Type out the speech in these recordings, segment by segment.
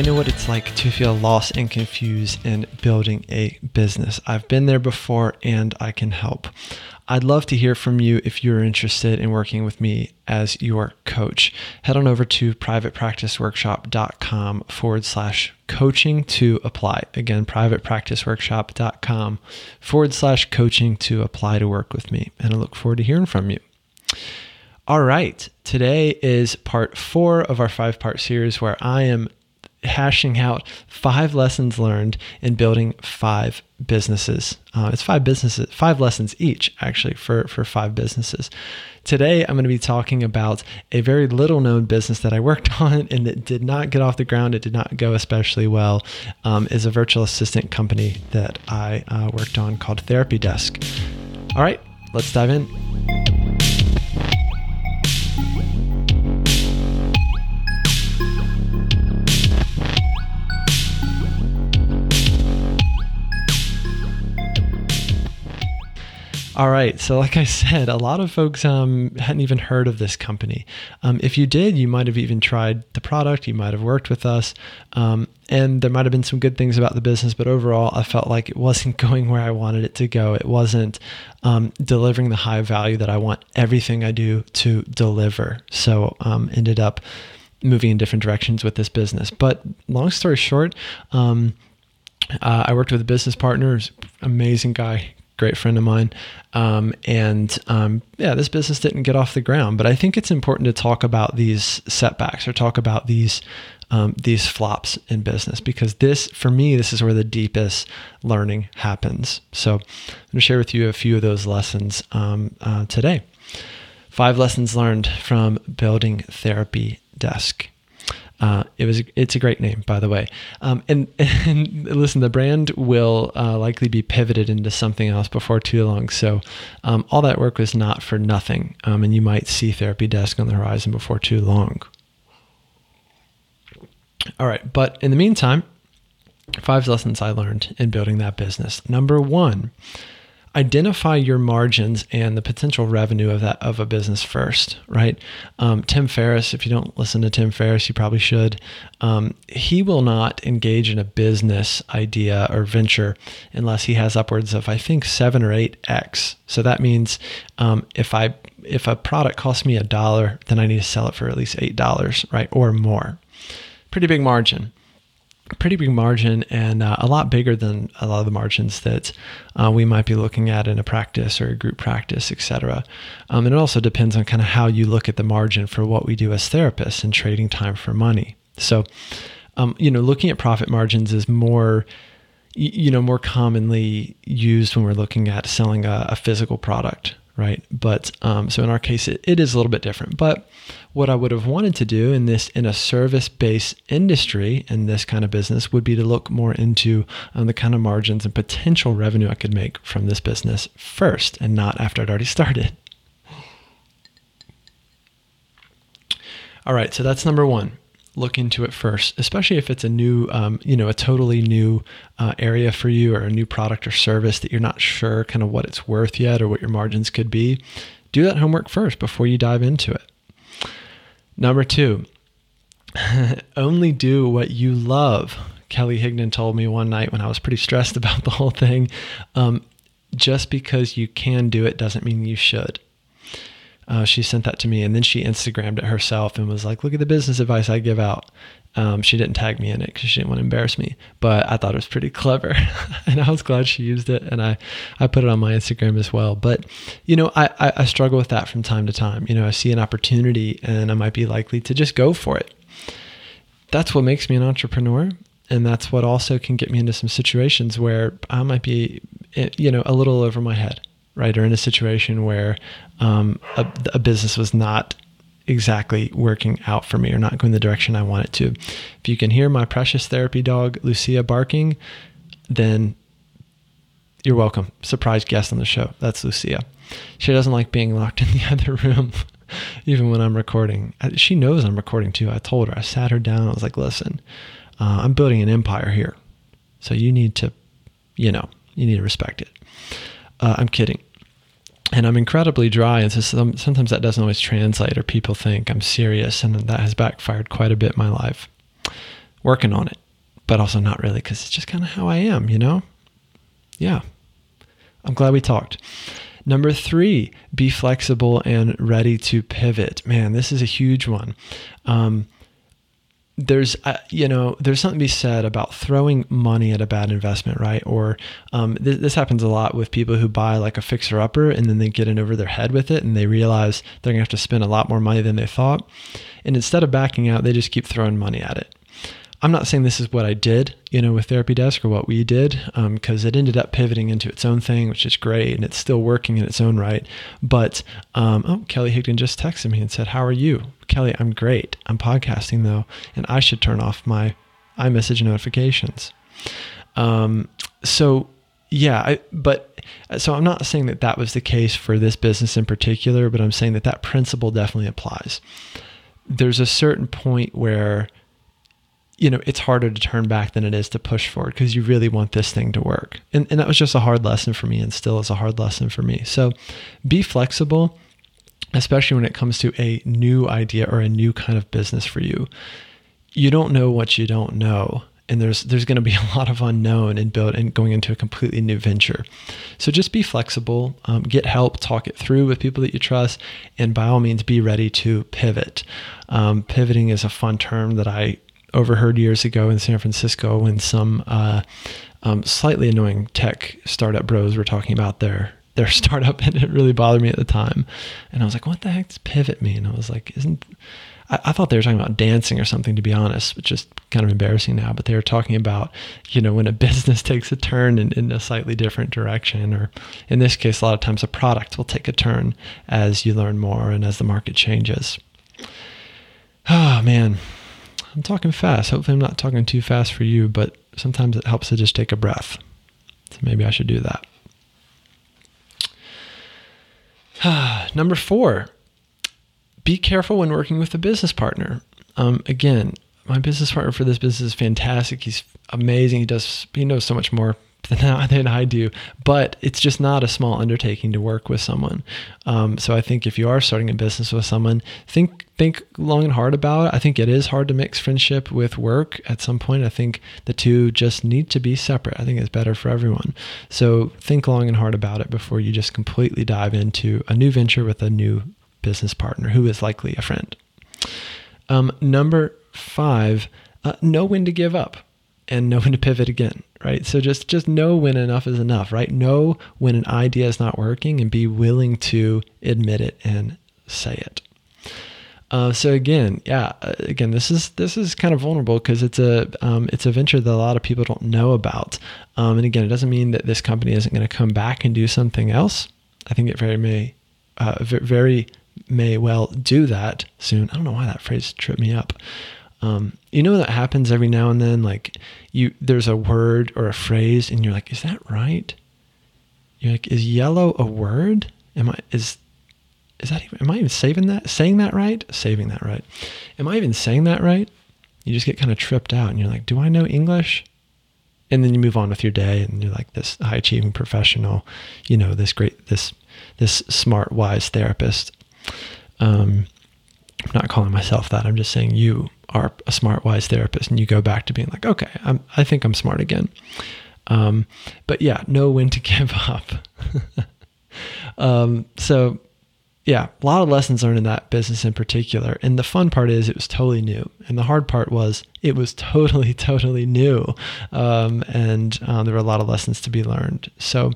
I know what it's like to feel lost and confused in building a business. I've been there before and I can help. I'd love to hear from you if you're interested in working with me as your coach. Head on over to privatepracticeworkshop.com forward slash coaching to apply. Again, privatepracticeworkshop.com forward slash coaching to apply to work with me. And I look forward to hearing from you. All right, today is part four of our five part series where I am hashing out five lessons learned in building five businesses. Uh, it's five businesses, five lessons each, actually, for, for five businesses. Today, I'm going to be talking about a very little known business that I worked on and that did not get off the ground. It did not go especially well. Um, is a virtual assistant company that I uh, worked on called Therapy Desk. All right, let's dive in. All right. So, like I said, a lot of folks um, hadn't even heard of this company. Um, if you did, you might have even tried the product, you might have worked with us, um, and there might have been some good things about the business. But overall, I felt like it wasn't going where I wanted it to go. It wasn't um, delivering the high value that I want everything I do to deliver. So, um, ended up moving in different directions with this business. But long story short, um, uh, I worked with a business partner, amazing guy, great friend of mine. Um, and um, yeah, this business didn't get off the ground. But I think it's important to talk about these setbacks or talk about these um, these flops in business because this, for me, this is where the deepest learning happens. So I'm going to share with you a few of those lessons um, uh, today. Five lessons learned from building therapy desk. Uh, it was it's a great name, by the way. Um, and, and listen, the brand will uh, likely be pivoted into something else before too long. So um, all that work was not for nothing, um, and you might see Therapy Desk on the horizon before too long. All right, but in the meantime, five lessons I learned in building that business. Number one identify your margins and the potential revenue of that of a business first right? Um, tim ferriss if you don't listen to tim ferriss you probably should. Um, he will not engage in a business idea or venture unless he has upwards of i think 7 or 8 x. So that means um, if i if a product costs me a dollar then i need to sell it for at least eight dollars right or more. Pretty big margin pretty big margin and uh, a lot bigger than a lot of the margins that uh, we might be looking at in a practice or a group practice, etc. Um, and it also depends on kind of how you look at the margin for what we do as therapists and trading time for money. So, um, you know, looking at profit margins is more you know more commonly used when we're looking at selling a, a physical product right? But um, so in our case, it, it is a little bit different. But what I would have wanted to do in this in a service-based industry in this kind of business would be to look more into um, the kind of margins and potential revenue I could make from this business first, and not after I'd already started. All right, so that's number one look into it first, especially if it's a new, um, you know, a totally new uh, area for you or a new product or service that you're not sure kind of what it's worth yet or what your margins could be. Do that homework first before you dive into it. Number two, only do what you love. Kelly Higdon told me one night when I was pretty stressed about the whole thing. Um, just because you can do it doesn't mean you should. Uh, she sent that to me and then she Instagrammed it herself and was like, look at the business advice I give out. Um, she didn't tag me in it because she didn't want to embarrass me, but I thought it was pretty clever and I was glad she used it. And I, I put it on my Instagram as well. But, you know, I, I, I struggle with that from time to time. You know, I see an opportunity and I might be likely to just go for it. That's what makes me an entrepreneur. And that's what also can get me into some situations where I might be, eh, you know, a little over my head right? Or in a situation where um, a, a business was not exactly working out for me or not going the direction I want it to. If you can hear my precious therapy dog, Lucia, barking, then you're welcome. Surprise guest on the show. That's Lucia. She doesn't like being locked in the other room, even when I'm recording. She knows I'm recording too. I told her, I sat her down. I was like, listen, uh, I'm building an empire here. So you need to, you know, you need to respect it. Uh, I'm kidding. And I'm incredibly dry, and so some, sometimes that doesn't always translate, or people think I'm serious, and that has backfired quite a bit in my life. working on it, but also not really because it's just kind of how I am, you know? Yeah. I'm glad we talked. Number three, be flexible and ready to pivot. Man, this is a huge one. Um, there's uh, you know there's something to be said about throwing money at a bad investment right? Or um, th- this happens a lot with people who buy like a fixer upper and then they get in over their head with it and they realize they're gonna have to spend a lot more money than they thought. And instead of backing out they just keep throwing money at it I'm not saying this is what I did, you know, with Therapy Desk or what we did, because um, it ended up pivoting into its own thing, which is great, and it's still working in its own right. But um, oh, Kelly Higdon just texted me and said, "How are you, Kelly? I'm great. I'm podcasting though, and I should turn off my iMessage notifications." Um, so yeah, I, but so I'm not saying that that was the case for this business in particular, but I'm saying that that principle definitely applies. There's a certain point where you know, it's harder to turn back than it is to push forward because you really want this thing to work. And, and that was just a hard lesson for me and still is a hard lesson for me. So be flexible, especially when it comes to a new idea or a new kind of business for you. You don't know what you don't know. And there's there's going to be a lot of unknown in build and going into a completely new venture. So just be flexible, um, get help, talk it through with people that you trust, and by all means be ready to pivot. Um, pivoting is a fun term that I overheard years ago in San Francisco when some uh, um, slightly annoying tech startup bros were talking about their their startup, and it really bothered me at the time. And I was like, "What the heck does pivot mean?" I was like, "Isn't?" I, I thought they were talking about dancing or something, to be honest, which is kind of embarrassing now. But they were talking about, you know, when a business takes a turn in, in a slightly different direction, or in this case, a lot of times a product will take a turn as you learn more and as the market changes. Oh man, I'm talking fast. Hopefully, I'm not talking too fast for you, but sometimes it helps to just take a breath. So maybe I should do that. Number four, be careful when working with a business partner. Um, again, my business partner for this business is fantastic. He's amazing. He does, he knows so much more than, than I do. But it's just not a small undertaking to work with someone. Um, so I think if you are starting a business with someone, think think long and hard about it. I think it is hard to mix friendship with work at some point. I think the two just need to be separate. I think it's better for everyone. So think long and hard about it before you just completely dive into a new venture with a new business partner who is likely a friend. Um, number five, uh, know when to give up and know when to pivot again right so just just know when enough is enough right know when an idea is not working and be willing to admit it and say it uh, so again, yeah, uh, again, this is this is kind of vulnerable because it's a um, it's a venture that a lot of people don't know about. Um, and again, it doesn't mean that this company isn't going to come back and do something else. I think it very may uh, very may well do that soon. I don't know why that phrase tripped me up. Um, you know that happens every now and then. Like you, there's a word or a phrase, and you're like, "Is that right?" You're like, "Is yellow a word? Am I is is that even? Am I even saving that? Saying that right? Saving that right? Am I even saying that right?" You just get kind of tripped out, and you're like, "Do I know English?" And then you move on with your day, and you're like this high achieving professional, you know, this great, this this smart, wise therapist. Um, I'm not calling myself that. I'm just saying you are a smart, wise therapist, and you go back to being like, okay, I'm, I think I'm smart again. Um, but yeah, know when to give up. um, so yeah, a lot of lessons learned in that business in particular. And the fun part is it was totally new. And the hard part was it was totally, totally new. Um, and um, there were a lot of lessons to be learned. So,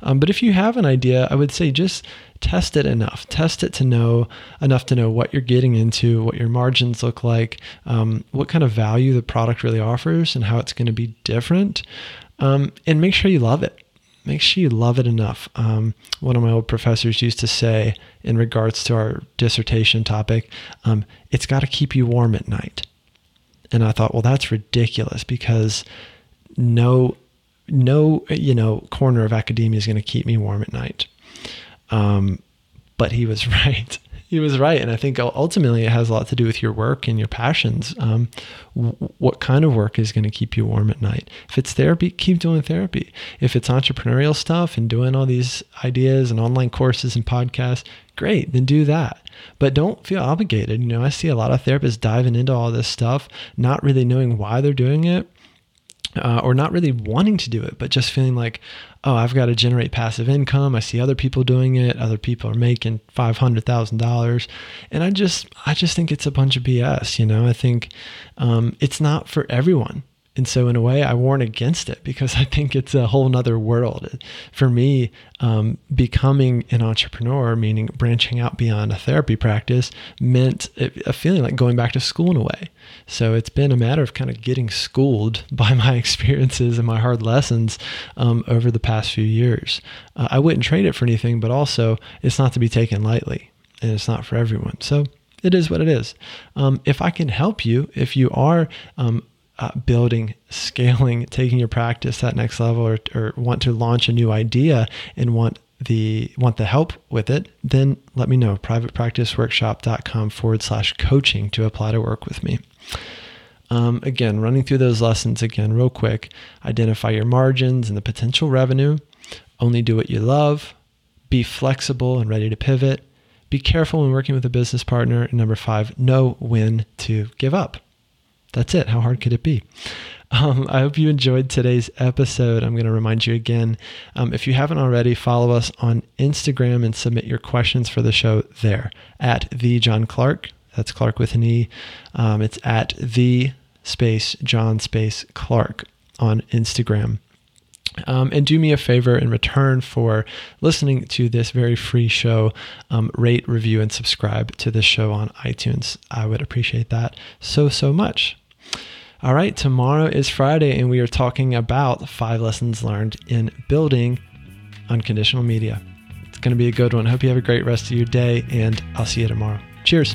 um, but if you have an idea, I would say just test it enough. Test it to know enough to know what you're getting into, what your margins look like, um, what kind of value the product really offers, and how it's going to be different. Um, and make sure you love it make sure you love it enough. Um, one of my old professors used to say, in regards to our dissertation topic, um, it's got to keep you warm at night. And I thought, well, that's ridiculous because no, no, you know, corner of academia is going to keep me warm at night. Um, but he was right. He was right, and I think ultimately it has a lot to do with your work and your passions. Um, w- what kind of work is going to keep you warm at night? If it's therapy, keep doing therapy. If it's entrepreneurial stuff and doing all these ideas and online courses and podcasts, great, then do that. But don't feel obligated. You know, I see a lot of therapists diving into all this stuff, not really knowing why they're doing it uh, or not really wanting to do it, but just feeling like, oh, I've got to generate passive income. I see other people doing it. Other people are making five hundred thousand dollars, and I just, I just think it's a bunch of BS. You know, I think um, it's not for everyone. And so, in a way, I warn against it because I think it's a whole nother world. For me, um, becoming an entrepreneur, meaning branching out beyond a therapy practice, meant a feeling like going back to school in a way. So, it's been a matter of kind of getting schooled by my experiences and my hard lessons um, over the past few years. Uh, I wouldn't trade it for anything, but also it's not to be taken lightly and it's not for everyone. So, it is what it is. Um, if I can help you, if you are um, uh, building, scaling, taking your practice that next level, or, or want to launch a new idea and want the want the help with it, then let me know. Privatepracticeworkshop.com forward slash coaching to apply to work with me. Um, again, running through those lessons again, real quick. Identify your margins and the potential revenue. Only do what you love. Be flexible and ready to pivot. Be careful when working with a business partner. And number five, know when to give up. That's it. How hard could it be? Um, I hope you enjoyed today's episode. I'm going to remind you again um, if you haven't already, follow us on Instagram and submit your questions for the show there at the John Clarke. That's Clarke with an E. Um, it's at the space John space Clarke on Instagram. Um, and do me a favor in return for listening to this very free show, um, rate, review, and subscribe to this show on iTunes. I would appreciate that so, so much. All right, tomorrow is Friday, and we are talking about five lessons learned in building unconditional media. It's going to be a good one. Hope you have a great rest of your day, and I'll see you tomorrow. Cheers.